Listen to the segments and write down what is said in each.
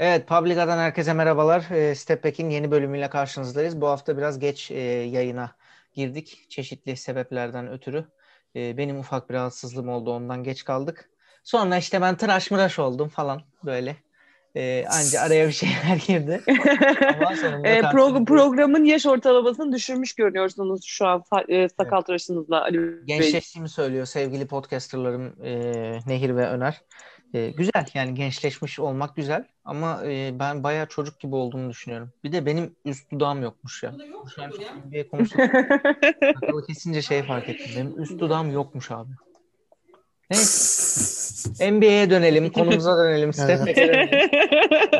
Evet, Publica'dan herkese merhabalar. E, Step Back'in yeni bölümüyle karşınızdayız. Bu hafta biraz geç e, yayına girdik. Çeşitli sebeplerden ötürü. E, benim ufak bir rahatsızlığım oldu, ondan geç kaldık. Sonra işte ben tıraş mıraş oldum falan böyle. E, anca araya bir şeyler girdi. e, pro- programın yaş ortalamasını düşürmüş görünüyorsunuz şu an e, sakal evet. tıraşınızla Ali. Gençleştiğimi söylüyor sevgili podcasterlarım e, Nehir ve Öner. E, güzel yani gençleşmiş olmak güzel ama e, ben bayağı çocuk gibi olduğunu düşünüyorum. Bir de benim üst dudağım yokmuş ya. Yok Şu an bir konusu. Sakalı kesince şey fark ettim. Benim üst dudağım yokmuş abi. Neyse. NBA'ye dönelim, konumuza dönelim. Step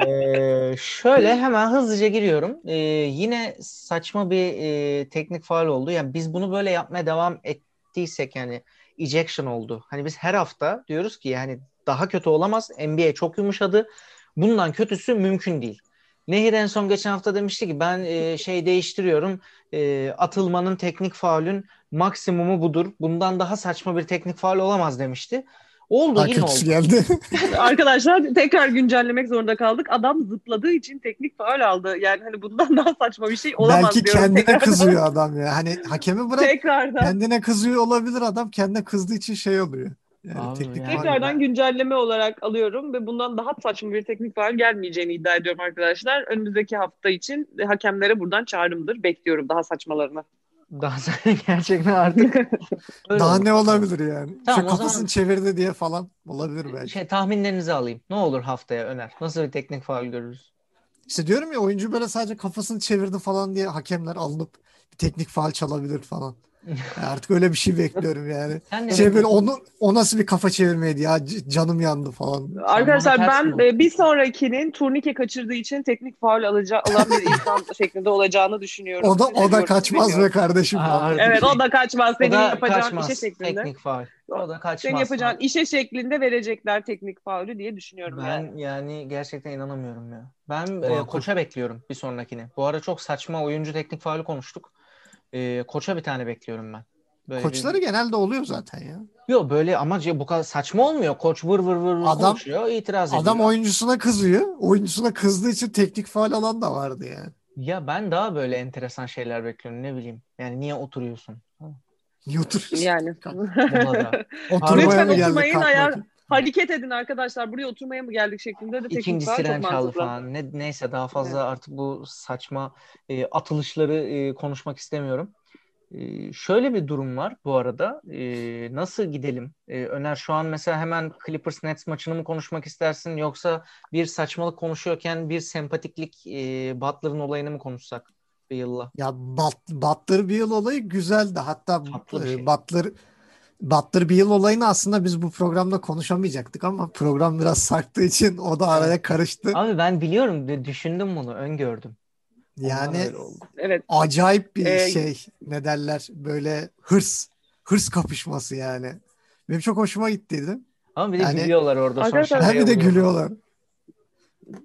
ee, şöyle hemen hızlıca giriyorum. Ee, yine saçma bir e, teknik faal oldu. Yani biz bunu böyle yapmaya devam ettiysek yani ejection oldu. Hani biz her hafta diyoruz ki yani daha kötü olamaz. NBA çok yumuşadı. Bundan kötüsü mümkün değil. Nehir en son geçen hafta demişti ki ben e, şey değiştiriyorum. E, atılmanın teknik faulün maksimumu budur. Bundan daha saçma bir teknik faul olamaz demişti. Oldu Daha yine oldu. geldi. Arkadaşlar tekrar güncellemek zorunda kaldık. Adam zıpladığı için teknik faul aldı. Yani hani bundan daha saçma bir şey olamaz Belki diyorum. kendine tekrardan. kızıyor adam ya. Hani hakemi bırak Tekrardan. kendine kızıyor olabilir adam. Kendine kızdığı için şey oluyor. Yani Abi teknik yani. Tekrardan güncelleme olarak alıyorum ve bundan daha saçma bir teknik faul gelmeyeceğini iddia ediyorum arkadaşlar. Önümüzdeki hafta için hakemlere buradan çağrımdır. Bekliyorum daha saçmalarını. Daha gerçekten artık. Daha ne olabilir yani? Tamam, Şu kafasını zaman- çevirdi diye falan olabilir belki. Şey tahminlerinizi alayım. Ne olur haftaya Öner? Nasıl bir teknik faul görürüz? İşte diyorum ya oyuncu böyle sadece kafasını çevirdi falan diye hakemler alınıp bir teknik faal çalabilir falan. Artık öyle bir şey bekliyorum yani. Sen Şey böyle onu o nasıl bir kafa çevirmeydi ya canım yandı falan. Arkadaşlar ben mi? e, bir sonrakinin turnike kaçırdığı için teknik faul alacağı alan bir insan şeklinde olacağını düşünüyorum. O da o da kaçmaz be kardeşim. Aa, falan. Evet şey- o da kaçmaz. Senin da yapacağın kaçmaz. işe şeklinde. Teknik faul. O da kaçmaz. Senin yapacağın işe şeklinde verecekler teknik faulü diye düşünüyorum Ben yani. yani gerçekten inanamıyorum ya. Ben e, koça bekliyorum bir sonrakini. Bu ara çok saçma oyuncu teknik faulü konuştuk. E, koça bir tane bekliyorum ben. Böyle Koçları bir... genelde oluyor zaten ya. Yok böyle ama bu kadar saçma olmuyor. Koç vır vır vır, Adam- konuşuyor, itiraz ediyor. Adam oyuncusuna kızıyor. Oyuncusuna kızdığı için teknik faal alan da vardı yani. Ya ben daha böyle enteresan şeyler bekliyorum ne bileyim. Yani niye oturuyorsun? Niye oturuyorsun? Yani. Oturmaya Lütfen mı geldik? için? Hareket edin arkadaşlar. Buraya oturmaya mı geldik şeklinde de teknik İkinci çok siren çaldı falan. Ne, neyse daha fazla artık bu saçma e, atılışları e, konuşmak istemiyorum. E, şöyle bir durum var bu arada. E, nasıl gidelim? E, Öner şu an mesela hemen Clippers Nets maçını mı konuşmak istersin yoksa bir saçmalık konuşuyorken bir sempatiklik e, Butler'ın olayını mı konuşsak bir yılla? Ya Bat, Butler bir yıl olayı güzeldi. Hatta Tatlı e, şey. Butler Butler bir yıl olayını aslında biz bu programda konuşamayacaktık ama program biraz sarktığı için o da araya karıştı. Abi ben biliyorum de- düşündüm bunu öngördüm. Yani. Evet. acayip bir Ee, şey ne derler böyle hırs hırs kapışması yani. Benim çok hoşuma gittiydi. Ama bir de Yani- gülüyorlar orada. Arkadaşlar- Hem de gülüyorlar.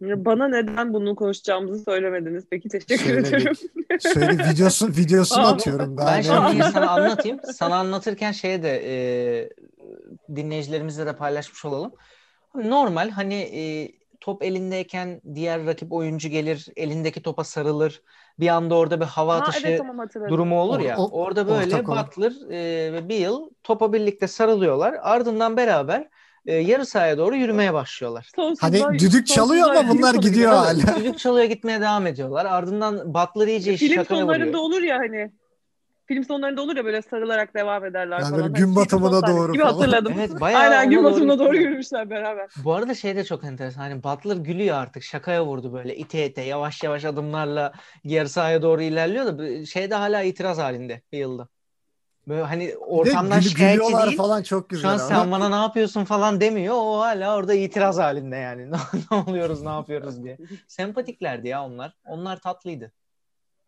Bana neden bunu konuşacağımızı söylemediniz. Peki teşekkür Söyledik. ederim. Söyle videosu videosunu atıyorum daha Ben şimdi sana anlatayım. Sana anlatırken şeye de e, dinleyicilerimizle de paylaşmış olalım. Normal hani e, top elindeyken diğer rakip oyuncu gelir, elindeki topa sarılır. Bir anda orada bir hava Ha, atışı evet tamam hatırladım. durumu olur Or- ya. o- orada böyle. Butler e, ve Beal topa birlikte sarılıyorlar. Ardından beraber e, yarı sahaya doğru yürümeye başlıyorlar. Sonsuzluğa- Hani düdük çalıyor ama bunlar gidiyor hala. Düdük çalıyor gitmeye devam ediyorlar. Ardından Butler iyice Film şakaya sonlarında vuruyor. olur ya hani. Film sonlarında olur ya böyle sarılarak devam ederler Yani falan. Hani gün film batımına sahnesi doğru gibi falan. hatırladım. Evet bayağı Aynen gün batımına doğru gittiler. yürümüşler beraber. Bu arada şey de çok enteresan. Hani Butler gülüyor artık. Şakaya vurdu böyle. ite ite yavaş yavaş adımlarla yarı sahaya doğru ilerliyor da bir şey de hala itiraz halinde bir yılda. Böyle hani Bir de ortamdan gül- şikayetçi değil. falan çok Şu güzel an ama. sen bana ne yapıyorsun falan demiyor. O hala orada itiraz halinde yani. ne oluyoruz ne yapıyoruz diye. Sempatiklerdi ya onlar. Onlar tatlıydı.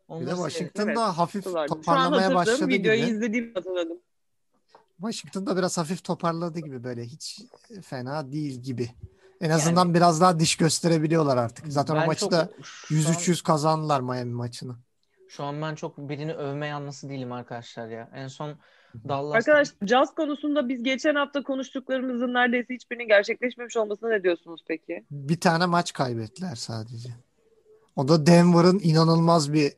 Bir Onlar de severim. Washington'da hafif Şu an toparlamaya başladı Videoyu gibi. izlediğimi hatırladım. Washington'da biraz hafif toparladı gibi böyle hiç fena değil gibi. En azından biraz daha diş gösterebiliyorlar artık. Zaten o maçta çok- şu an- 100-300 kazandılar Miami maçını. Şu an ben çok birini övme yanlısı değilim arkadaşlar ya. En son Dallas Arkadaş Jazz konusunda biz geçen hafta konuştuklarımızın neredeyse hiçbirinin gerçekleşmemiş olmasına ne diyorsunuz peki? Bir tane maç kaybettiler sadece. O da Denver'ın inanılmaz bir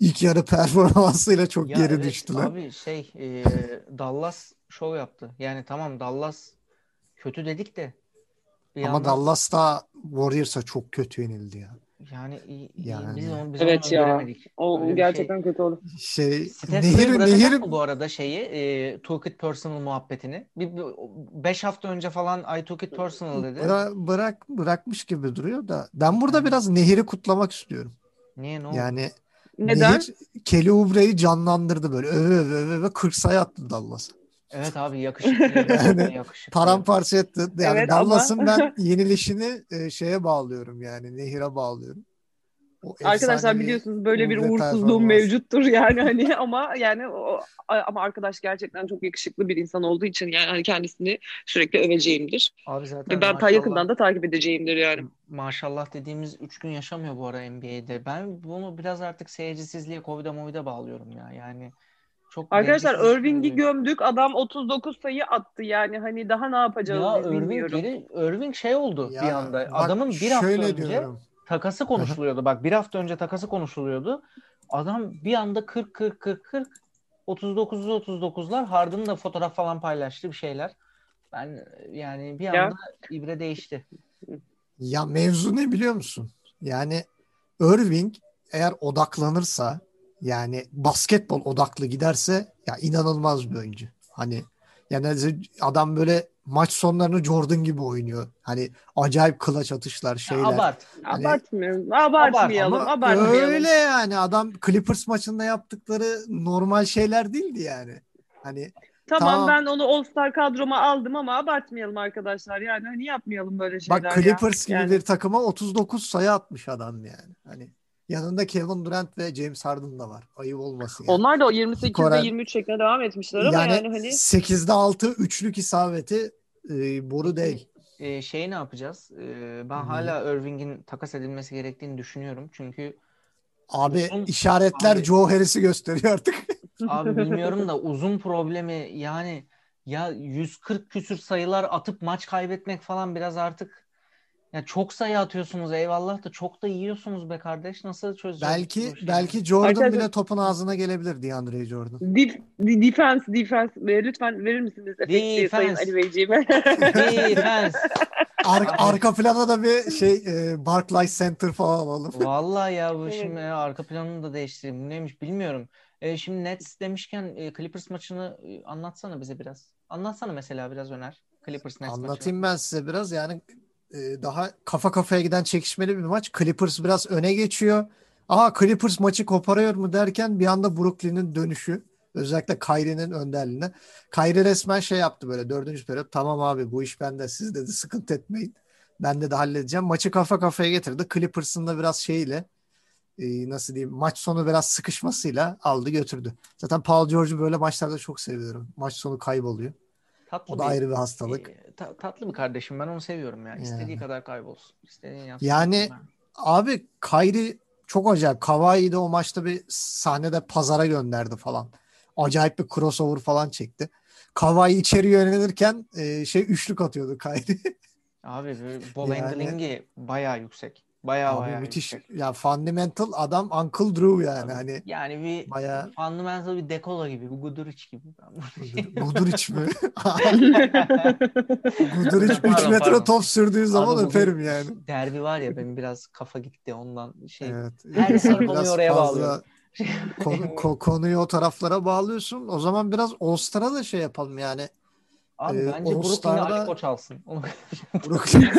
ilk yarı performansıyla çok Ya geri evet düştüler. abi şey e, Dallas şov yaptı. Yani tamam Dallas kötü dedik de bir Ama yandan Dallas da Warriors'a çok kötü yenildi ya. Yani, Yani. biz onu biz Evet onu ya. öngöremedik. O Öyle bir gerçekten kötü oldu. Şey Steph nehir nehir bu arada şeyi e, took it personal muhabbetini? Bir 5 hafta önce falan I took it personal dedi. bıra- bırak bırakmış gibi duruyor da ben burada biraz Nehir'i kutlamak istiyorum. Niye ne oldu? Yani Neden? Nehir Kelly Oubre'yi canlandırdı böyle öve öve öve öve 40 sayı attı Dallas'a. Evet abi yakışıklı. Yani yakışıklı. Paramparça etti. Yani Evet ama- Dallas'ın ben yenilişini e, şeye bağlıyorum yani Nehir'e bağlıyorum. O Arkadaşlar biliyorsunuz böyle bir uğursuzluğum mevcuttur yani hani ama yani o, ama arkadaş gerçekten çok yakışıklı bir insan olduğu için yani hani kendisini sürekli öveceğimdir. Abi zaten Ve ben ta yakından da takip edeceğimdir yani. Maşallah dediğimiz 3 gün yaşamıyor bu ara NBA'de. Ben bunu biraz artık seyircisizliğe, Covid'e Movid'e bağlıyorum ya. Yani çok Arkadaşlar Irving'i gömdük. Adam 39 sayı attı yani hani daha ne yapacağız Ya Irving bilmiyorum. geri Irving şey oldu Ya bir anda. bak Adamın bir hafta şöyle önce diyorum. takası konuşuluyordu. Bak bir hafta önce takası konuşuluyordu. Adam bir anda 40 40 40 40 39 39'lar Harden'ın da fotoğraf falan paylaştı bir şeyler. Ben yani bir Ya. anda ibre değişti. Ya mevzu ne biliyor musun? Yani Irving eğer odaklanırsa yani basketbol odaklı giderse ya inanılmaz bir oyuncu. Hani yani adam böyle maç sonlarını Jordan gibi oynuyor. Hani acayip kılaç atışlar Ya şeyler. abart. Hani- Abartmayalım. Abartmayalım. Ama abartmayalım. öyle yani adam Clippers maçında yaptıkları normal şeyler değildi yani. Hani Tamam, Tamam. ben onu All-Star kadroma aldım ama abartmayalım arkadaşlar. Yani hani yapmayalım böyle şeyler bak ya. Clippers gibi Yani. bir takıma 39 sayı atmış adam yani. Hani yanında Kevin Durant ve James Harden da var. Ayıp olmasın yani. Onlar da o 28'de Skorer- 23 şeklinde devam etmişler ama yani, yani, hani 8'de 6 üçlük isabeti e, boru değil. Ee, şeyi ne yapacağız? Ee, ben Hı. hala Irving'in takas edilmesi gerektiğini düşünüyorum. Çünkü Abi Uzun- işaretler Abi- Joe Harris'i gösteriyor artık. abi bilmiyorum da uzun problemi yani ya 140 küsür sayılar atıp maç kaybetmek falan biraz artık ya çok sayı atıyorsunuz eyvallah da çok da yiyorsunuz be kardeş. Nasıl çözeceğiz belki bu işi? belki Jordan Arkadaşlar- bile topun ağzına gelebilir DeAndre Jordan. dif, di- defense defense lütfen verir misiniz efekti Defense. Sayın Ali Beyciğime? Defense. Ar- arka plana da bir şey e, Barclays Center falan alalım. Vallahi ya bu Evet. şimdi arka planını da değiştireyim. Bu neymiş bilmiyorum. E, şimdi Nets demişken e, Clippers maçını e, anlatsana bize biraz. Anlatsana mesela biraz Öner. Clippers Nets maçını. Anlatayım ben size biraz yani daha kafa kafaya giden çekişmeli bir maç. Clippers biraz öne geçiyor. Aha Clippers maçı koparıyor mu derken bir anda Brooklyn'in dönüşü. Özellikle Kyrie'nin önderliğine. Kyrie resmen şey yaptı böyle dördüncü periyot. Tamam abi bu iş bende. Siz dedi sıkıntı etmeyin. Ben de halledeceğim. Maçı kafa kafaya getirdi. Clippers'ın da biraz şeyle e, nasıl diyeyim maç sonu biraz sıkışmasıyla aldı götürdü. Zaten Paul George'u böyle maçlarda çok seviyorum. Maç sonu kayboluyor. Tatlı O da ayrı bir hastalık. e, ta- tatlı bir kardeşim. Ben onu seviyorum ya. İstediği Yani. kadar kaybolsun. İstediğini yapsın. Yani- Ben- Abi Kyrie çok acayip. Kawhi de o maçta bir sahnede pazara gönderdi falan. Acayip bir crossover falan çekti. Kawhi içeri yönelirken e, şey üçlük atıyordu Kyrie. Abi ball Yani- handling'i bayağı yüksek. Bayağı Abi bayağı müthiş. yüksek. Ya fundamental adam Uncle Drew yani Abi, hani Yani bir bayağı fundamental bir Dekola gibi. Bir Guduric gibi. Guduric mi? Guduric 3 Pardon, metre pardon. top sürdüğü zaman Abi öperim yani. Derbi var ya benim biraz kafa gitti ondan şey. Evet. Her konuyu oraya fazla bağlıyorum. konu- ko- konuyu o taraflara bağlıyorsun. O zaman biraz All-Star'a da şey yapalım yani. Abi Ee, bence Brooklyn'i Ali Koç alsın. Brooklyn.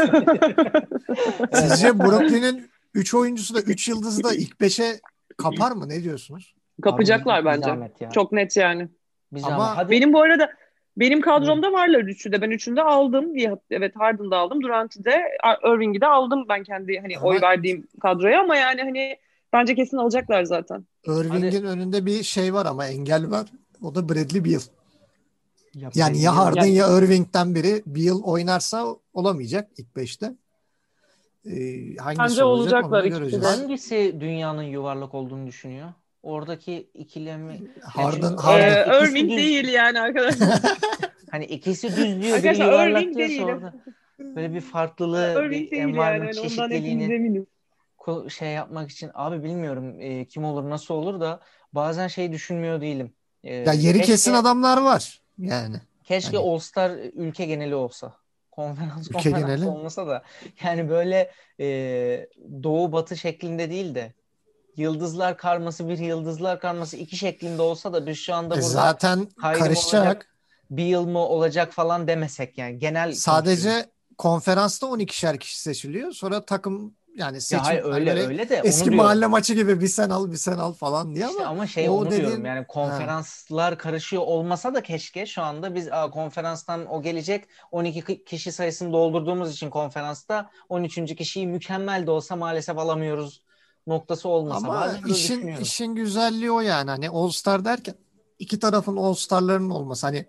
Sizce Brooklyn'in 3 oyuncusu da 3 yıldızı da ilk 5'e kapar mı? Ne diyorsunuz? Kapacaklar Abi, bence. ya. Çok net yani. Bir Ama. Hadi. Benim bu arada benim kadromda varlar üçü de. Ben üçünü de aldım. diye- Evet Harden'ı da aldım. Durant'ı de Irving'i de aldım ben kendi hani Ama- oy verdiğim kadroya ama yani hani bence kesin alacaklar zaten. Irving'in önünde bir şey var ama engel var. O da Bradley Beal. Ya Yani ya Harden Yani- ya Irving'den biri Beal oynarsa olamayacak ilk 5'te. Ee, hangisi Bence olacak olacaklar ikisi. Hangisi dünyanın yuvarlak olduğunu düşünüyor? Oradaki ikilemi Harden, Harden. Ee, ikisi Irving düz. değil yani arkadaşlar. Hani ikisi düz diyor, biri Arkadaşlar, yuvarlak değil. orada böyle bir farklılığı, Irving bir değil yani. Hani çeşitliliğini şey yapmak için abi bilmiyorum e, kim olur nasıl olur da bazen şey düşünmüyor değilim. E, Ya yeri keşke- kesin adamlar var. Yani. Keşke Hani- All Star ülke geneli olsa. Konferans Ülke konferans geneli? olmasa da yani böyle e, doğu batı şeklinde değil de yıldızlar karması bir yıldızlar karması iki şeklinde olsa da biz şu anda E burada zaten karışacak. olacak, bir yıl mı olacak falan demesek yani genel. Sadece konferansta 12'şer kişi seçiliyor. Sonra takım yani seçim ya hayır hani öyle böyle öyle de eski diyorum. mahalle maçı gibi bir sen al bir sen al falan diye İşte ama ama şey o onu diyorum dediğin- yani konferanslar karışıyor olmasa da keşke şu anda biz Aa, konferanstan o gelecek 12 ki- kişi sayısını doldurduğumuz için konferansta 13. kişiyi mükemmel de olsa maalesef alamıyoruz noktası olmasa. ama işin işin güzelliği o yani hani All Star derken iki tarafın All Star'larının olması hani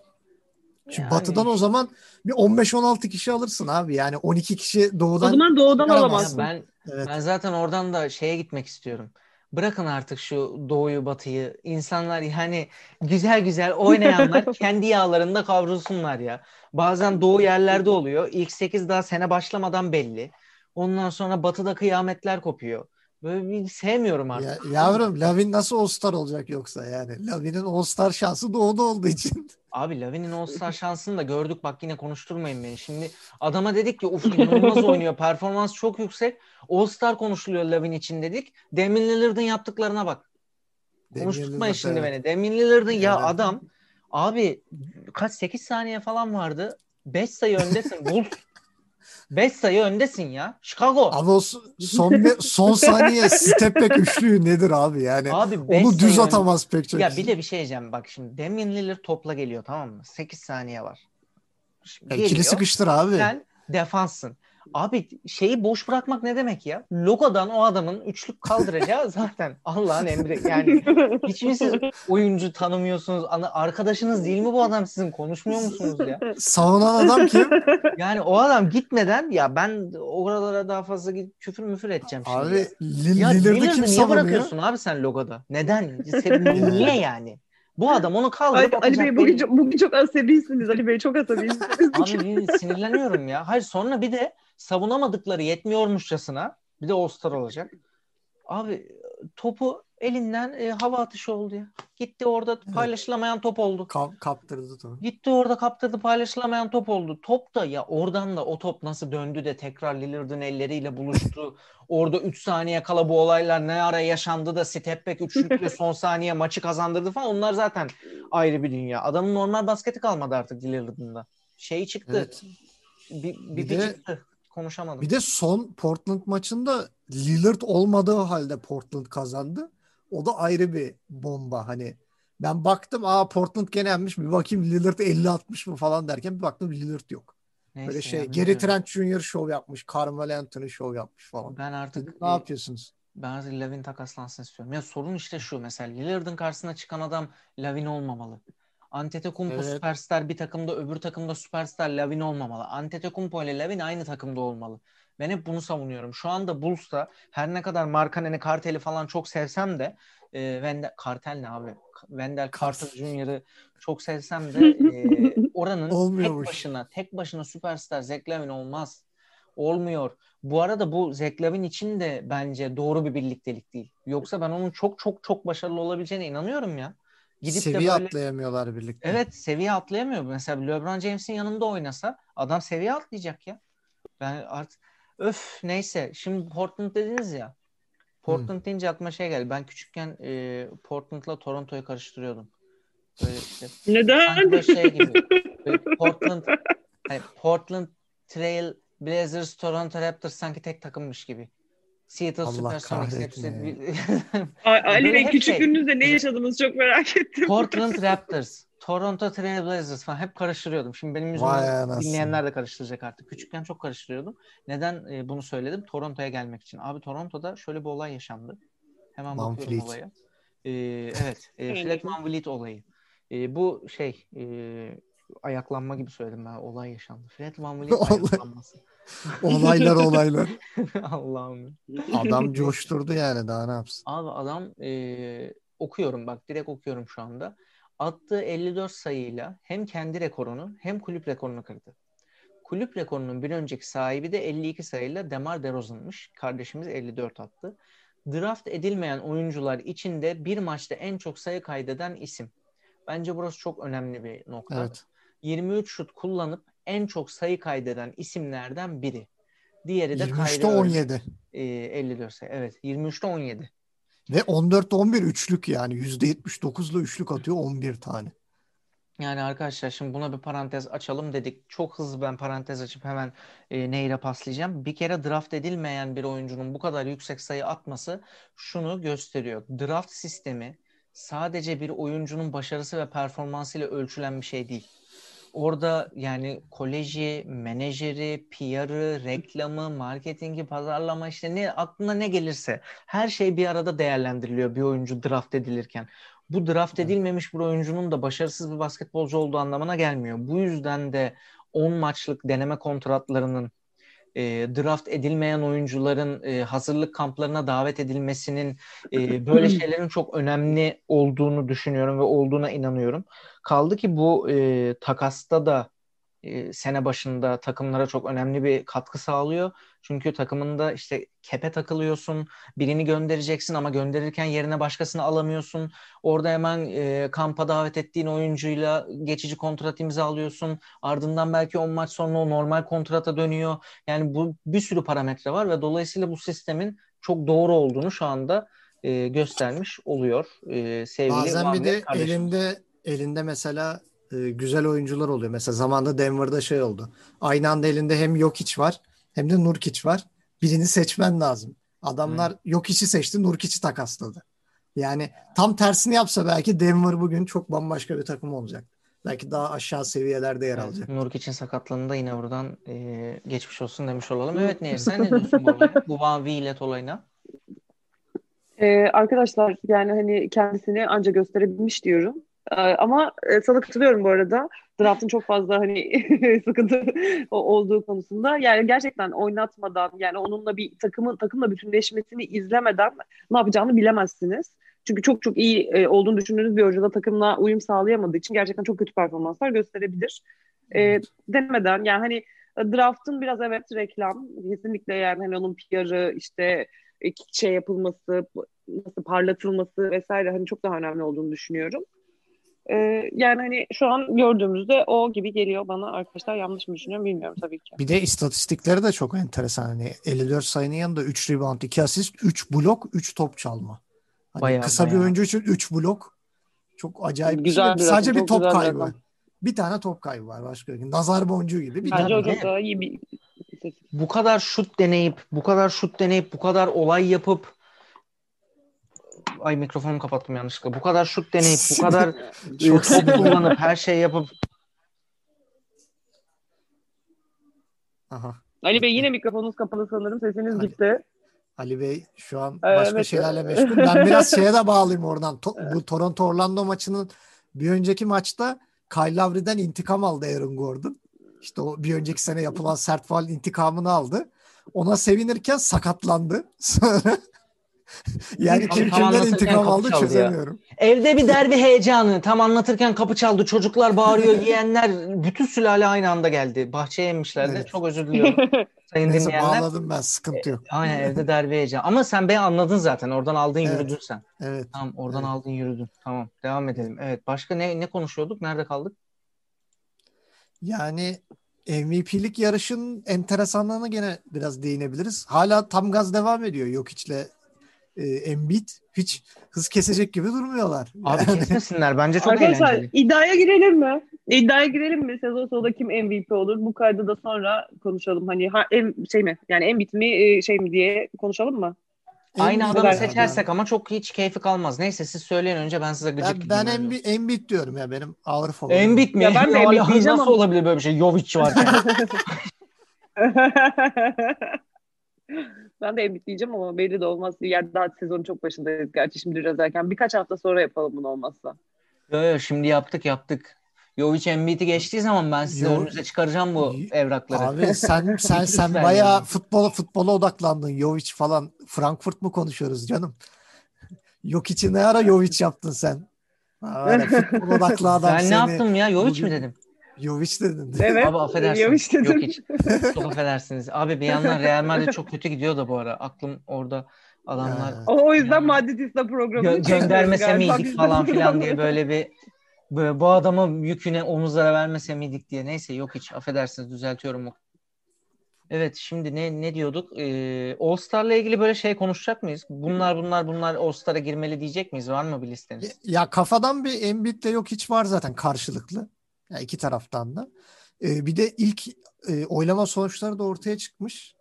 Şimdi Yani batıdan o zaman bir 15-16 kişi alırsın abi. Yani 12 kişi O doğudan zaman doğudan alamazsın. ben evet. ben zaten oradan da şeye gitmek istiyorum. Bırakın artık şu doğuyu batıyı. İnsanlar yani güzel güzel oynayanlar kendi yağlarında kavrulsunlar ya. Bazen doğu yerlerde oluyor. İlk 8 daha sene başlamadan belli. Ondan sonra batıda kıyametler kopuyor. Böyle bir sevmiyorum artık. Ya, yavrum Lavin nasıl All Star olacak yoksa yani. Lavin'in All Star şansı doğuda olduğu için. Abi Lavin'in All-Star şansını da gördük. Bak yine konuşturmayın beni. Şimdi adama dedik ki uf inanılmaz oynuyor. Performans çok yüksek. All-Star konuşuluyor Lavin için dedik. Damian Lillard'ın yaptıklarına bak. Konuşturmayın Damian şimdi Lillard, beni. Damian Lillard'ın ya Evet. adam abi kaç 8 saniye falan vardı. 5 sayı öndesin. Bulls. 5 sayı öndesin ya. Chicago. Abi o son, son saniye step back üçlüğü nedir abi yani. Abi beş Onu düz önde- atamaz pek çok Ya bir de bir şey diyeceğim. Bak şimdi Damian Lillard topla geliyor tamam mı? 8 saniye var. Şimdi Ya ikili sıkıştır abi. Sen defanssın. Abi şeyi boş bırakmak ne demek ya? Logodan o adamın üçlük kaldıracağı zaten Allah'ın emri. Yani hiç mi siz oyuncu tanımıyorsunuz? Arkadaşınız değil mi bu adam sizin? Konuşmuyor musunuz ya? Savunan adam kim? Yani o adam gitmeden ya ben oralara daha fazla git, küfür müfür edeceğim şimdi. abi Lillard'ı Lillard'ı kim niye savunuyor? bırakıyorsun abi sen logoda? Neden? Sen- niye yani? Bu adam onu kaldırıp Ali, Ali Bey bugün çok, bugün çok asabisiniz. Ali Bey çok asabisiniz. Abi sinirleniyorum ya. Hayır sonra bir de savunamadıkları yetmiyormuşçasına bir de All-Star olacak. Abi topu elinden e, hava atışı oldu ya. Gitti orada paylaşılamayan top oldu. Kap- kaptırdı topu. Gitti orada kaptırdı paylaşılamayan top oldu. Top da ya oradan da o top nasıl döndü de tekrar Lillard'ın elleriyle buluştu. Orada 3 saniye kala bu olaylar ne ara yaşandı da step back üçlükle son saniye maçı kazandırdı falan. Onlar zaten ayrı bir dünya. Adamın normal basketi kalmadı artık Lillard'ın da. Şey çıktı. Evet. Bir, bir, Bir bir de- çıktı. Konuşamadım. Bir de son Portland maçında Lillard olmadığı halde Portland kazandı. O da ayrı bir bomba hani. Ben baktım aa Portland gene yenmiş bir bakayım Lillard 50-60 mı falan derken bir baktım Lillard yok. Neyse Böyle şey Gary bilmiyorum. Trent Jr. şov yapmış. Carmelo Anthony şov yapmış falan. Ben artık Ne e, yapıyorsunuz? ben artık Lavin takaslansın istiyorum. Ya sorun işte şu mesela Lillard'ın karşısına çıkan adam Lavin olmamalı. Antetokounmpo Evet. süperstar bir takımda öbür takımda süperstar Lavin olmamalı. Antetokounmpo ile Lavin aynı takımda olmalı. Ben hep bunu savunuyorum. Şu anda Bulls'ta her ne kadar Markkanen'i Kartel'i falan çok sevsem de e, Wendell, Kartel ne abi? Wendell Carter Jr.'ı çok sevsem de e, oranın tek Olmuyormuş. başına tek başına süperstar Zach Lavin olmaz. Olmuyor. Bu arada bu Zach Lavin için de bence doğru bir birliktelik değil. Yoksa ben onun çok çok çok başarılı olabileceğine inanıyorum ya. Gidip Seviye de böyle atlayamıyorlar birlikte. Evet seviye atlayamıyor. Mesela LeBron James'in yanında oynasa adam seviye atlayacak ya. Ben artık öf neyse. Şimdi Portland dediniz ya. Portland deyince aklıma şey geldi. Ben küçükken e, Portland'la Toronto'yu karıştırıyordum. Böyle işte Neden? böyle şey gibi. Böyle Portland hani Portland Trail Blazers Toronto Raptors sanki tek takımmış gibi. Seattle Allah Supersonics hepsi bir- Ali Bey şey. küçüklüğünüzde ne yaşadınız çok merak ettim. Portland Raptors, Toronto Trail Blazers falan hep karıştırıyordum. Şimdi benim yüzümden dinleyenler de karıştıracak artık. Küçükken çok karıştırıyordum. Neden e, bunu söyledim? Toronto'ya gelmek için. Abi Toronto'da şöyle bir olay yaşandı. Hemen Van bakıyorum Fleet. olaya. E, evet. E, Evet. Fleck Van Vliet olayı. E, bu şey e, ayaklanma gibi söyledim ben. Olay yaşandı. Fred Van Vliet ayaklanması. Olaylar olaylar. Allah'ım. Adam coşturdu yani daha ne yapsın? Abi adam e, okuyorum bak direkt okuyorum şu anda. Attığı 54 sayıyla hem kendi rekorunu hem kulüp rekorunu kırdı. Kulüp rekorunun bir önceki sahibi de 52 sayıyla Demar DeRozan'mış. Kardeşimiz 54 attı. Draft edilmeyen oyuncular içinde bir maçta en çok sayı kaydeden isim. Bence burası çok önemli bir nokta. Evet. 23 şut kullanıp en çok sayı kaydeden isimlerden biri. Diğeri de 23'te Kyrie Irving. 17. Ee, 54 sayı. Evet. 23'te 17. Ve 14'te 11 üçlük yani. %79'la üçlük atıyor 11 tane. Yani arkadaşlar şimdi buna bir parantez açalım dedik. Çok hızlı ben parantez açıp hemen e, Nehir'e paslayacağım. Bir kere draft edilmeyen bir oyuncunun bu kadar yüksek sayı atması şunu gösteriyor. Draft sistemi sadece bir oyuncunun başarısı ve performansıyla ölçülen bir şey değil. Orada yani koleji, menajeri, PR'ı, reklamı, marketingi, pazarlama işte ne aklına ne gelirse her şey bir arada değerlendiriliyor bir oyuncu draft edilirken. Bu draft edilmemiş bir oyuncunun da başarısız bir basketbolcu olduğu anlamına gelmiyor. Bu yüzden de 10 maçlık deneme kontratlarının e, draft edilmeyen oyuncuların e, hazırlık kamplarına davet edilmesinin e, böyle şeylerin çok önemli olduğunu düşünüyorum ve olduğuna inanıyorum. Kaldı ki bu e, takasta da e, sene başında takımlara çok önemli bir katkı sağlıyor. Çünkü takımında işte kepe takılıyorsun, birini göndereceksin ama gönderirken yerine başkasını alamıyorsun. Orada hemen e, kampa davet ettiğin oyuncuyla geçici kontrat imzalıyorsun. Ardından belki 10 maç sonra o normal kontrata dönüyor. Yani bu bir sürü parametre var ve dolayısıyla bu sistemin çok doğru olduğunu şu anda e, göstermiş oluyor e, sevgili Bazen bir Muhammed de kardeşim. elinde elinde mesela e, güzel oyuncular oluyor. Mesela zamanında Denver'da şey oldu. Aynı anda elinde hem Jokic var hem de Nurkic var. Birini seçmen lazım. Adamlar Jokic'i seçti, Nurkic'i takasladı. Yani tam tersini yapsa belki Denver bugün çok bambaşka bir takım olacak. Belki daha aşağı seviyelerde yer alacak. Evet, Nurk için sakatlığında yine buradan e, geçmiş olsun demiş olalım. Evet Nehir sen ne diyorsun bu olaya? Bu Van Vliet olayına? Ee, arkadaşlar yani hani kendisini anca gösterebilmiş diyorum. Ee, ama e, sana katılıyorum bu arada. Draft'ın çok fazla hani sıkıntı olduğu konusunda. Yani gerçekten oynatmadan yani onunla bir takımın takımla bütünleşmesini izlemeden ne yapacağını bilemezsiniz. Çünkü çok çok iyi e, olduğunu düşündüğünüz bir oyuncu da takımla uyum sağlayamadığı için gerçekten çok kötü performanslar gösterebilir. E, Evet. denemeden yani hani e, draft'ın biraz evet reklam kesinlikle yani hani onun PR'ı işte e, şey yapılması nasıl parlatılması vesaire hani çok daha önemli olduğunu düşünüyorum. Ee, yani hani şu an gördüğümüzde o gibi geliyor bana arkadaşlar yanlış mı düşünüyorum bilmiyorum tabii ki. Bir de istatistikleri de çok enteresan. Hani 54 sayının yanında 3 rebound, 2 asist, 3 blok, 3 top çalma. Hani Bayağı, kısa bir bayağı. oyuncu için 3 blok çok acayip bir Güzel şey. bir Sadece bir top bir kaybı. rakam. Bir tane top kaybı var başka bir. Nazar boncuğu gibi. Bir Bence tane. daha iyi bir Bu kadar şut deneyip, bu kadar şut deneyip, bu kadar olay yapıp Ay mikrofonumu kapattım yanlışlıkla. Bu kadar şut deneyip, bu kadar top kullanıp, her şey yapıp Aha. Ali Bey yine mikrofonunuz kapalı sanırım sesiniz Hadi. gitti. Ali Bey şu an Evet. başka şeylerle meşgul. Ben biraz şeye de bağlayayım oradan. To- bu Toronto Orlando maçının bir önceki maçta Kyle Lowry'den intikam aldı Aaron Gordon. İşte o bir önceki sene yapılan sert faal intikamını aldı. Ona sevinirken sakatlandı. Sonra yani kim kimden intikam aldı çaldı ya. çözemiyorum. evde bir derbi heyecanı. Tam anlatırken kapı çaldı. Çocuklar bağırıyor, yiyenler. Bütün sülale aynı anda geldi. Bahçeye inmişlerdi. Evet. Çok özür diliyorum sayın Neyse dinleyenler. bağladım ben sıkıntı yok. Aynen evde derbi heyecanı. Ama sen beni anladın zaten. Oradan aldın Evet. yürüdün sen. Evet. Tamam oradan Evet. aldın yürüdün. Tamam devam edelim. Evet başka ne ne konuşuyorduk? Nerede kaldık? Yani MVP'lik yarışın enteresanlığına gene biraz değinebiliriz. Hala tam gaz devam ediyor Jokic'le e, Embiid. Hiç hız kesecek gibi durmuyorlar. Abi Yani- kesmesinler. Bence çok Arkadaşlar eğlenceli. iddiaya girelim mi? İddiaya girelim mi? Sezon sonunda kim MVP olur? Bu kaydı da sonra konuşalım. Hani ha, em, şey mi? Yani Embiid mi e, şey mi diye konuşalım mı? Aynı Embiid adamı seçersek yani. ama çok hiç keyfi kalmaz. Neyse siz söyleyin önce ben size gıcık Ben, ben. Embiid, Embiid diyorum ya benim ağır favorim. Embiid mi? Ya ben de Embiid diyeceğim Nasıl ama- olabilir böyle bir şey? Jovic varken. ben de Embiid diyeceğim ama belli de olmaz. Yani daha sezonun çok başındayız. Gerçi şimdi biraz erken. Birkaç hafta sonra yapalım bunu olmazsa. yo, yo, şimdi yaptık yaptık. Jovic Embiid'i geçtiği zaman ben size Yo- önünüze çıkaracağım bu evrakları. Abi sen sen sen bayağı futbola futbola odaklandın. Jovic falan Frankfurt mu konuşuyoruz canım? Yok için ne ara Jovic yaptın sen? Ha, futbol odaklı adam ben seni. ne yaptım ya? Jovic bugün- mi dedim? Jovic dedin. Evet. Abi affedersiniz. Jovic dedim. Yok hiç. Çok affedersiniz. Abi bir yandan Real Madrid çok kötü gidiyor da bu ara. Aklım orada adamlar Ha. O, o yüzden Yani- Madridista programını Gö- göndermese miydik falan filan diye böyle bir böyle bu adama yüküne omuzlara vermese miydik diye. Neyse yok hiç affedersiniz düzeltiyorum. Evet şimdi ne ne diyorduk? Ee, All Star'la ilgili böyle şey konuşacak mıyız? Bunlar bunlar bunlar All Star'a girmeli diyecek miyiz? Var mı bir listeniz? Ya kafadan bir Embiid'le yok hiç var zaten karşılıklı. Ya iki taraftan da. Ee, bir de ilk e, oylama sonuçları da ortaya çıkmış.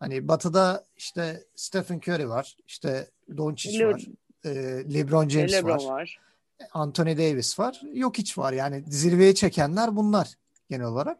Hani Batı'da işte Stephen Curry var, işte Doncic Le- var, e, LeBron James Lebron var, var. Anthony Davis var, yok hiç var. Yani zirveye çekenler bunlar genel olarak.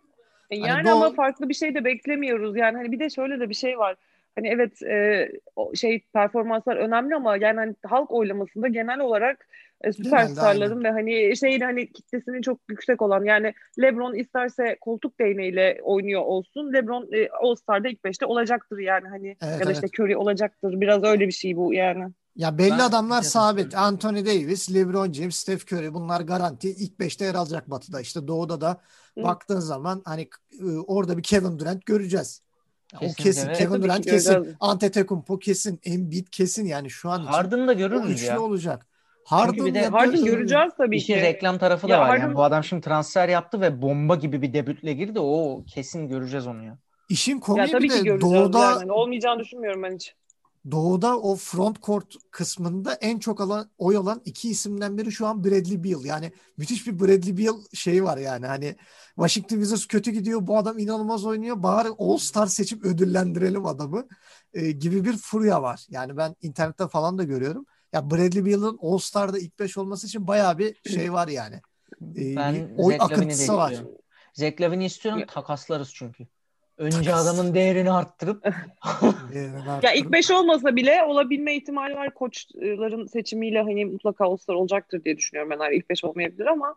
E Hani Yani bu- ama farklı bir şey de beklemiyoruz. Yani hani bir de şöyle de bir şey var. Hani evet e, o şey performanslar önemli ama yani hani halk oylamasında genel olarak e, süperstarların ve hani şeyin hani kitlesinin çok yüksek olan yani LeBron isterse koltuk değneğiyle oynuyor olsun. LeBron e, All Star'da ilk beşte olacaktır yani hani Evet, ya da işte Curry olacaktır. Biraz öyle bir şey bu yani. Ya belli Ben- adamlar sabit. evet. Anthony Davis, LeBron James, Steph Curry bunlar garanti ilk beşte yer alacak Batı'da. İşte Doğu'da da Hı. baktığın zaman hani e, orada bir Kevin Durant göreceğiz. Ya o Kesinlikle, kesin. evet. Kevin ki Durant göreceğiz. kesin. Antetokounmpo kesin. Embiid kesin yani şu an için. Harden'da o görürüz üçlü ya. olacak. Çünkü Harden, bir de ya Harden göreceğiz tabii İşin ki. reklam tarafı da Ya var. Harden- Yani bu adam şimdi transfer yaptı ve bomba gibi bir debütle girdi. O kesin göreceğiz onu ya. İşin Ya komiği tabii bir ki de göreceğiz Doğu'da yani. Olmayacağını düşünmüyorum ben hiç. Doğu'da o front court kısmında en çok alan, oy alan iki isimden biri şu an Bradley Beal. Yani müthiş bir Bradley Beal şeyi var yani. Hani Washington Wizards kötü gidiyor. Bu adam inanılmaz oynuyor. Bari All Star seçip ödüllendirelim adamı e, gibi bir furya var. Yani ben internette falan da görüyorum. Ya Bradley Beal'ın All Star'da ilk beş olması için bayağı bir şey var yani. E, Ben bir oy Zach akıntısı var. Zach Lavine'i istiyorum Ya- takaslarız çünkü. Önce adamın değerini arttırıp Ya ilk beş olmasa bile olabilme ihtimali var koçların seçimiyle hani mutlaka All-Star olacaktır diye düşünüyorum ben. Yani ilk beş olmayabilir ama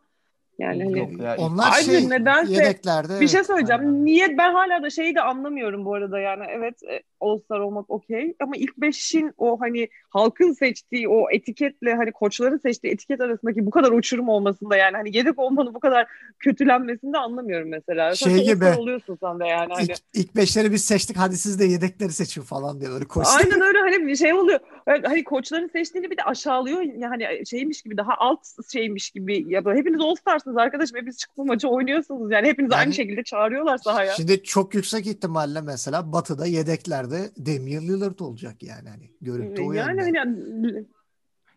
yani hani Yok ya, Onlar Ayrıca şey nedense yedeklerde bir şey evet. söyleyeceğim. Aynen. Niye ben hala da şeyi de anlamıyorum bu arada yani evet e, All-Star olmak okey ama ilk beşin o hani halkın seçtiği o etiketle hani koçların seçtiği etiket arasındaki bu kadar uçurum olmasında yani hani yedek olmanın bu kadar kötülenmesini de anlamıyorum mesela. Şey Sonuçta gibi. Oluyorsun sen de yani hani. İlk, ilk beşleri biz seçtik hadi siz de yedekleri seçin falan diye böyle koştu. Aynen öyle hani bir şey oluyor. Evet, Hani koçların seçtiğini bir de aşağılıyor. Yani şeymiş gibi daha alt şeymiş gibi. Ya böyle hepiniz All Stars'ınız arkadaşım. Hepiniz çıkma maçı oynuyorsunuz. Yani hepiniz Yani- aynı şekilde çağırıyorlar sahaya. Şimdi çok yüksek ihtimalle mesela Batı'da yedeklerde Damian Lillard olacak yani hani görüntü o yani yönde. hani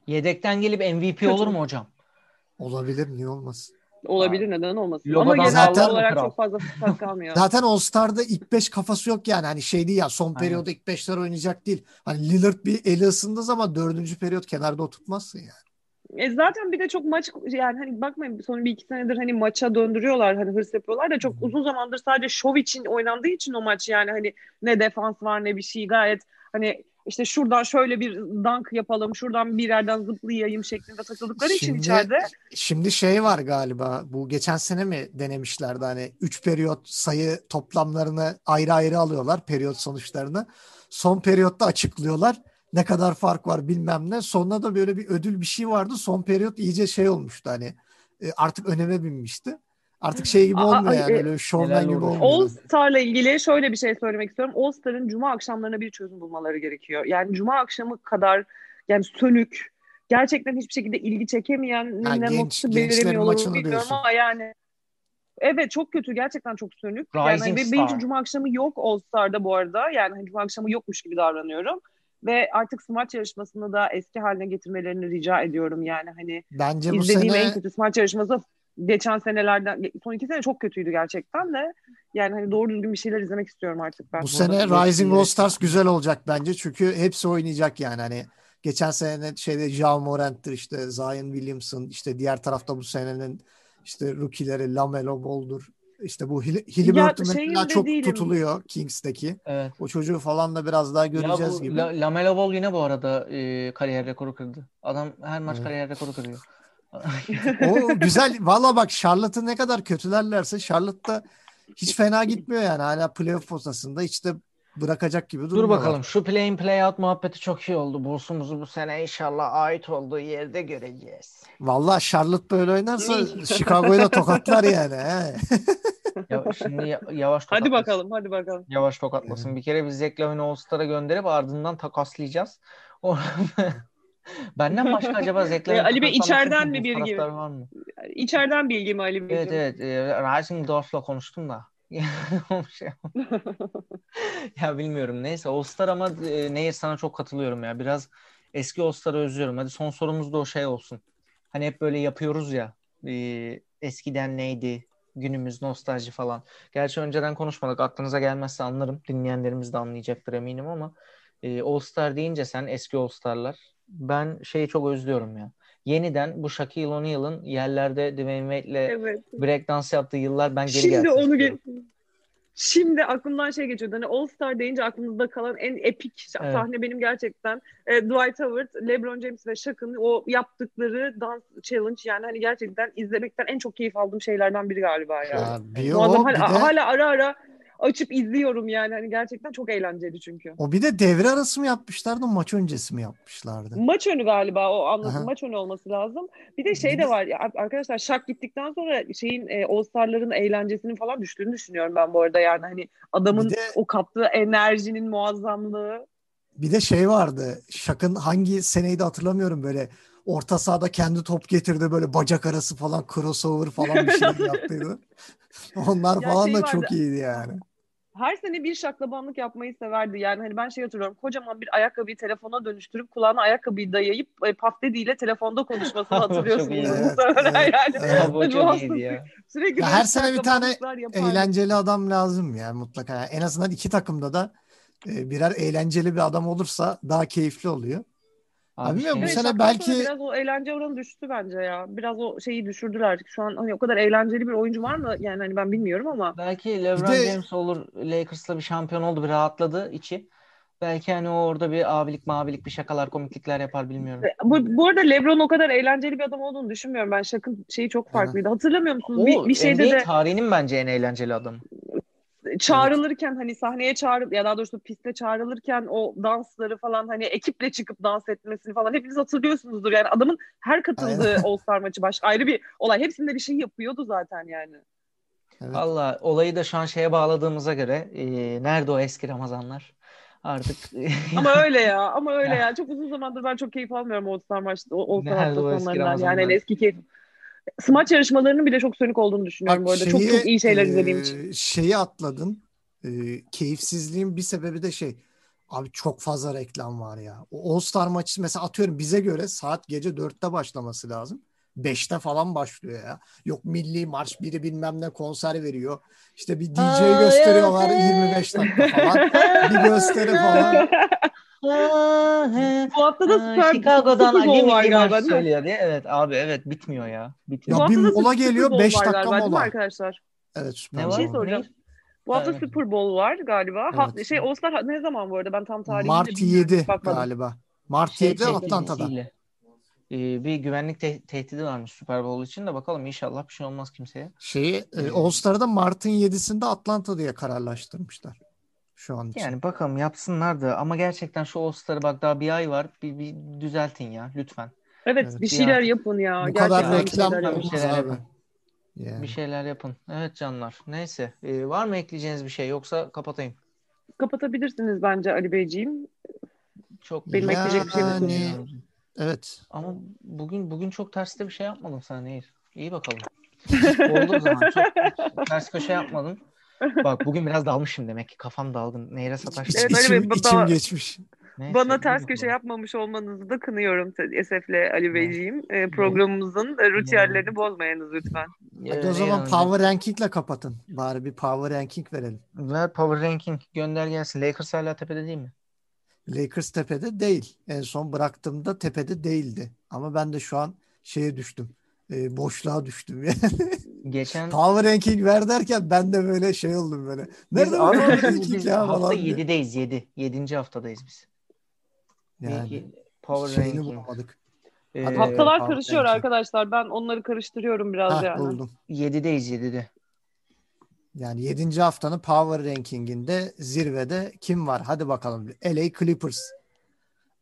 yedekten gelip MVP olur mu hocam? Olabilir niye olmasın? olabilir neden olmasın. Logodan Ama genel zaten- olarak çok fazla fırsat kalmıyor. Zaten All Star'da ilk 5 kafası yok yani hani şey değil ya son Aynen. periyoda ilk 5'ler oynayacak değil. Hani Lillard bir eli ısındığı zaman dördüncü periyot kenarda oturtmazsın yani. E zaten bir de çok maç yani hani bakmayın son bir iki senedir hani maça döndürüyorlar hani hırs yapıyorlar da çok uzun zamandır sadece şov için oynandığı için o maç yani hani ne defans var ne bir şey gayet hani işte şuradan şöyle bir dunk yapalım şuradan bir yerden zıplayayım şeklinde takıldıkları için Şimdi- içeride Şimdi şey var galiba bu geçen sene mi denemişlerdi hani 3 periyot sayı toplamlarını ayrı ayrı alıyorlar periyot sonuçlarını. Son periyotta açıklıyorlar. Ne kadar fark var bilmem ne. Sonunda da böyle bir ödül bir şey vardı. Son periyot iyice şey olmuştu hani e, artık öneme binmişti. Artık şey gibi Aa, olmuyor ay, yani e, öyle şovmen gibi olmuyor. All Star'la ilgili şöyle bir şey söylemek istiyorum. All Star'ın cuma akşamlarına bir çözüm bulmaları gerekiyor. Yani cuma akşamı kadar yani sönük, gerçekten hiçbir şekilde ilgi çekemeyen Ha, ne genç- belirlemiyorlar maçını bilmiyorum diyorsun. ama yani Evet çok kötü gerçekten çok sönük. Yani Rising benim için Star. cuma akşamı yok All Star'da bu arada. Yani hani cuma akşamı yokmuş gibi davranıyorum. Ve artık smaç yarışmasını da eski haline getirmelerini rica ediyorum. Yani hani Bence bu İzlediğim sene en kötü smaç yarışması geçen senelerden son iki sene çok kötüydü gerçekten de yani hani doğru düzgün bir şeyler izlemek istiyorum artık ben. Bu sene Rising All Stars güzel olacak bence. Çünkü hepsi oynayacak yani. Hani geçen sene şeyde Ja Morant'tir işte Zion Williamson işte diğer tarafta bu senenin işte rookie'leri Lamelo Ball'dur. İşte bu Hill- Halliburton şeyin mesela çok değilim. tutuluyor Kings'teki. Evet. O çocuğu falan da biraz daha Ya göreceğiz bu gibi. La- Lamelo Ball yine bu arada e, kariyer rekoru kırdı. Adam her maç Evet. kariyer rekoru kırıyor. O güzel. Valla bak Charlotte'ı ne kadar kötülerlerse Charlotte da hiç fena gitmiyor yani. Hala playoff potasında. Hiç de bırakacak gibi durmuyorlar. Dur bakalım şu play in play out muhabbeti çok iyi oldu. Bulls'umuzu bu sene inşallah ait olduğu yerde göreceğiz. Vallahi Charlotte böyle oynarsa Chicago'yu da tokatlar yani. He. Ya, şimdi ya- yavaş Hadi tokatlasın. bakalım hadi bakalım. Yavaş tokatlasın. Bir kere biz Zach Lavine'i All-Star'a gönderip ardından takaslayacağız. O... Benden başka acaba Zach Ali Bey, içeriden mi Bulls bir gibi? taraftarı var mı? İçeriden bilgi mi Ali Evet Beyciğim? evet. E, Rising Dorf'la konuştum da. Ya bilmiyorum. Neyse All-Star ama e, Nehir sana çok katılıyorum ya. Biraz eski All-Star'ı özlüyorum. Hadi son sorumuz da o şey olsun. Hani hep böyle yapıyoruz ya. e, eskiden neydi? Günümüz nostalji falan. Gerçi önceden konuşmadık. Aklınıza gelmezse anlarım. Dinleyenlerimiz de anlayacaktır eminim ama e, All-Star deyince sen eski All-Star'lar ben şeyi çok özlüyorum ya. Yeniden bu Shaquille O'Neal'ın yerlerde Dwayne Wade'le Evet. breakdance yaptığı yıllar ben geri Şimdi onu ge- Şimdi aklımdan şey geçiyordu. Hani All Star deyince aklımızda kalan en epik Evet. sahne benim gerçekten e, Dwight Howard, LeBron James ve Shaq'ın o yaptıkları dans challenge yani hani gerçekten izlemekten en çok keyif aldığım şeylerden biri galiba ya. Ya bir o bir hala, de hala ara ara açıp izliyorum yani hani gerçekten çok eğlenceli çünkü. o bir de devre arası mı yapmışlardı maç öncesi mi yapmışlardı? Maç önü galiba o anlatım maç önü olması lazım. Bir de şey de var ya arkadaşlar Şak gittikten sonra şeyin e, All Star'ların eğlencesinin falan düştüğünü düşünüyorum ben bu arada yani hani adamın Bir de- o kattığı enerjinin muazzamlığı. Bir de şey vardı. Şak'ın hangi seneydi hatırlamıyorum böyle orta sahada kendi top getirdi böyle bacak arası falan crossover falan bir şey yaptıydı. Onlar Ya falan şey da vardı. çok iyiydi yani. Her sene bir şaklabanlık yapmayı severdi. Yani hani ben şey hatırlıyorum. Kocaman bir ayakkabıyı telefona dönüştürüp kulağına ayakkabıyı dayayıp e, Daddy ile telefonda konuşmasını hatırlıyorsunuz muhtemelen Evet, yani. evet. Bu çok iyiydi ya. Sürekli Ya böyle her sene bir tane yapardı. Eğlenceli adam lazım ya mutlaka. Yani en azından iki takımda da e, birer eğlenceli bir adam olursa daha keyifli oluyor. Abi bilmiyorum, bu şey- Evet, sene belki- biraz o eğlence oranı düştü bence ya. Biraz o şeyi düşürdüler. Şu an hani o kadar eğlenceli bir oyuncu var mı? Yani hani ben bilmiyorum ama. belki LeBron de- James olur Lakers'la bir şampiyon oldu bir rahatladı içi. Belki hani o orada bir abilik mabilik bir şakalar komiklikler yapar bilmiyorum. Bu, bu arada LeBron o kadar eğlenceli bir adam olduğunu düşünmüyorum. Ben Şak'ın şeyi çok farklıydı. Hatırlamıyor musunuz? O Bir, bir şeyde NBA de tarihinin bence en eğlenceli adamı. Çağrılırken hani sahneye çağrıl ya daha doğrusu piste çağrılırken o dansları falan hani ekiple çıkıp dans etmesini falan hepiniz hatırlıyorsunuzdur. Yani adamın her katıldığı. All Star maçı başka ayrı bir olay. Hepsinde bir şey yapıyordu zaten yani. Evet. Valla olayı da şu an şeye bağladığımıza göre e, nerede o eski Ramazanlar? Artık Ama öyle ya. Ama öyle ya. Çok uzun zamandır ben çok keyif almıyorum All Star maçta. O, All Star Nerede o eski. Yani Ramazanlar? hani eski keyif. Smaç yarışmalarının bile çok sönük olduğunu düşünüyorum Bak bu arada. çok şeyi, çok iyi şeyler e, izlediğim için. Şeyi atladın. E, keyifsizliğin bir sebebi de şey. Abi çok fazla reklam var ya. O All Star maçı mesela atıyorum bize göre saat gece 4'te başlaması lazım. 5'te falan başlıyor ya. Yok milli marş biri bilmem ne konser veriyor. İşte bir DJ Aa, gösteriyorlar evet. 25 dakika falan. bir gösteri falan. Bu hafta da Aa, Super, Chicago'dan Ali var galiba söylüyor diye. Evet abi evet bitmiyor ya. Bu Bitmiyor. Ya hafta bir mola geliyor, Bowl beş var dakika galiba, değil mi mola. arkadaşlar? Evet süper. Ne şey var? soracağım. Ne? Bu hafta Evet. Super Bowl var galiba. Ha, Evet. şey All Star ne zaman bu arada? Ben tam tarihini de Mart bilmiyorum. 7 Bakmadım. galiba. Mart Şey 7 Atlanta'da. Ee, bir güvenlik te- tehdidi varmış Super Bowl için de bakalım inşallah bir şey olmaz kimseye. Şeyi e, All Star'da Mart'ın 7'sinde Atlanta diye kararlaştırmışlar. Şu an için. Yani bakalım yapsınlar da ama gerçekten şu All-Star'ı bak daha bir ay var. Bir, bir düzeltin ya lütfen. Evet, Evet. bir şeyler Ya. yapın ya. Bu kadar Gerçekten bir reklam şeyler yapın. abi. yapın. Yani. Bir şeyler yapın. Evet canlar. Neyse. Ee, var mı ekleyeceğiniz bir şey yoksa kapatayım. Kapatabilirsiniz bence Ali Beyciğim. Çok Benim ekleyecek bir şeyim yok. Yani- Evet. Ama bugün bugün çok terste bir şey yapmadım sana Nehir. İyi bakalım. Oldu o zaman. Çok ters köşe yapmadın. Bak bugün biraz dalmışım demek ki. Kafam dalgın. Nehir'e sataştım. Evet, içim, bir içim geçmiş. Neyse, Bana ters köşe yapmamış olmanızı da kınıyorum Esef'le Ali Beyciğim. Ee, programımızın e, Yani. bozmayınız lütfen. Hadi Ee, o zaman Power Ranking'le kapatın. Bari bir Power Ranking verelim. Ver Power Ranking. Gönder gelsin. Lakers hala tepede değil mi? Lakers tepede değil. En son bıraktığımda tepede değildi. Ama ben de şu an şeye düştüm. E, boşluğa düştüm yani. Geçen Power Ranking ver derken ben de böyle şey oldum böyle. Nerede abi, Power biz, Ranking ya hafta falan diye. 7'deyiz 7. 7. haftadayız biz. Yani Belki Power şeyini Ranking. bulamadık. Ee, Haftalar Power karışıyor Ranking. arkadaşlar. Ben onları karıştırıyorum biraz Ha, yani. buldum. 7'deyiz 7'de. Yani 7. haftanın Power Ranking'inde zirvede kim var? Hadi bakalım. LA Clippers.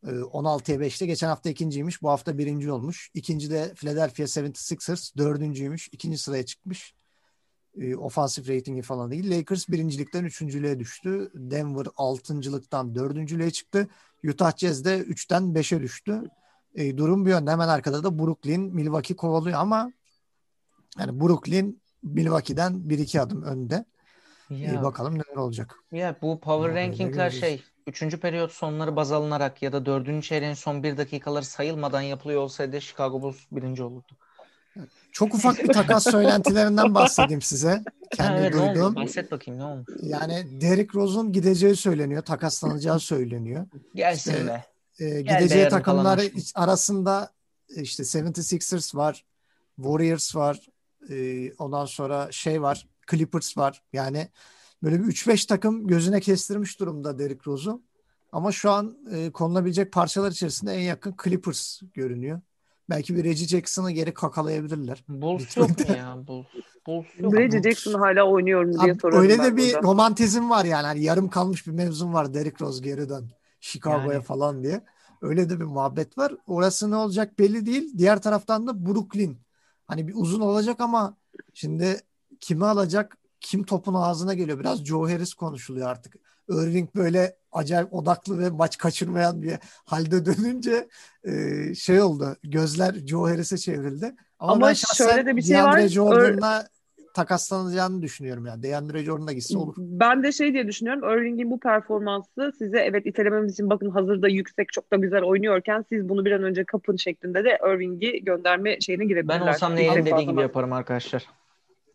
16'ya 5'te. Geçen hafta ikinciymiş. Bu hafta birinci olmuş. İkinci de Philadelphia 76ers. Dördüncüymüş. ikinci sıraya çıkmış. E, ofansif ratingi falan değil. Lakers birincilikten üçüncülüğe düştü. Denver altıncılıktan dördüncülüğe çıktı. Utah Jazz de üçten beşe düştü. E, durum bir yönde. Hemen arkada da Brooklyn, Milwaukee kovalıyor ama yani Brooklyn Milwaukee'den bir iki adım önde. Ya, e, bakalım neler olacak. Ya bu power rankingler şey üçüncü periyot sonları baz alınarak ya da dördüncü çeyreğin son bir dakikaları sayılmadan yapılıyor olsaydı Chicago Bulls birinci olurdu. Çok ufak bir takas söylentilerinden bahsedeyim size. Kendi evet, duyduğum. Bahset bakayım ne olmuş. Yani Derrick Rose'un gideceği söyleniyor. Takaslanacağı söyleniyor. Gelsin işte, be. E, gideceği takımlar arasında işte 76ers var. Warriors var. E, ondan sonra şey var. Clippers var. Yani böyle bir 3-5 takım gözüne kestirmiş durumda Derrick Rose'u. Ama şu an e, konulabilecek parçalar içerisinde en yakın Clippers görünüyor. Belki bir Reggie Jackson'ı geri kakalayabilirler. Bulls yok mu ya? Bulls, Bulls yok. Reggie Jackson hala oynuyor mu diye soruyorum. Öyle de bir burada. romantizm var yani. Hani yarım kalmış bir mevzum var Derrick Rose geri dön. Chicago'ya yani. falan diye. Öyle de bir muhabbet var. Orası ne olacak belli değil. Diğer taraftan da Brooklyn. Hani bir uzun olacak ama şimdi kimi alacak? Kim topun ağzına geliyor? Biraz Joe Harris konuşuluyor artık. Irving böyle acayip odaklı ve maç kaçırmayan bir halde dönünce e, şey oldu. Gözler Joe Harris'e çevrildi. Ama, Ama ben şöyle de bir şey DeAndre var. Jordan'la takaslanacağını düşünüyorum yani. DeAndre Jordan da gitse olur. Ben de şey diye düşünüyorum. Irving'in bu performansı size evet itelememiz için bakın hazırda yüksek çok da güzel oynuyorken siz bunu bir an önce kapın şeklinde de Irving'i gönderme şeyine girebilirler. Ben olsam neyin dediği gibi yaparım arkadaşlar.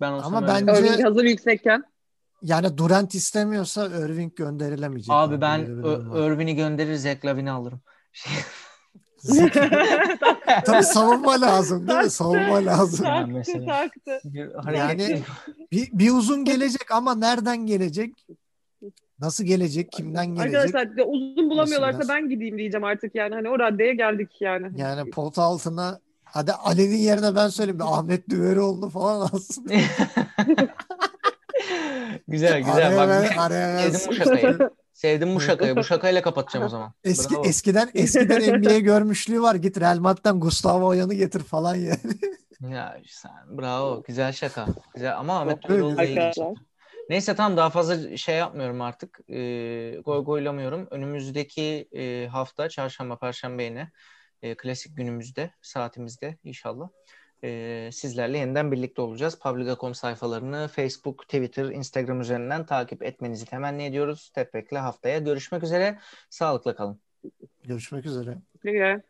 Ben olsam Ama bence Irving hazır yüksekken yani Durant istemiyorsa Irving gönderilemeyecek. Abi ben Irving'i gönderir Zach Lavin'i alırım. Tabii savunma lazım değil mi? Savunma lazım. Taktı, mesela. taktı. Yani bir, bir uzun gelecek ama nereden gelecek? Nasıl gelecek? Kimden gelecek? Arkadaşlar uzun bulamıyorlarsa ben gideyim diyeceğim artık yani. Hani o raddeye geldik yani. Yani pot altına hadi Ali'nin yerine ben söyleyeyim. Ahmet Düverioğlu falan alsın. güzel güzel. Bak, sevdim bu şakayı. Sevdim bu şakayı. Bu şakayla kapatacağım o zaman. Eski Bravo. eskiden eskiden NBA görmüşlüğü var. Git Real Madrid'den Gustavo Oyan'ı getir falan yani. ya sen bravo. Güzel şaka. Güzel ama Ahmet Türkoğlu değil. Neyse tamam daha fazla şey yapmıyorum artık. E, goy goylamıyorum. Önümüzdeki e, hafta çarşamba perşembe yine e, klasik günümüzde saatimizde inşallah e, sizlerle yeniden birlikte olacağız. Publica.com sayfalarını Facebook, Twitter, Instagram üzerinden takip etmenizi temenni ediyoruz. Tepek'le haftaya görüşmek üzere. Sağlıkla kalın. Görüşmek üzere. Güle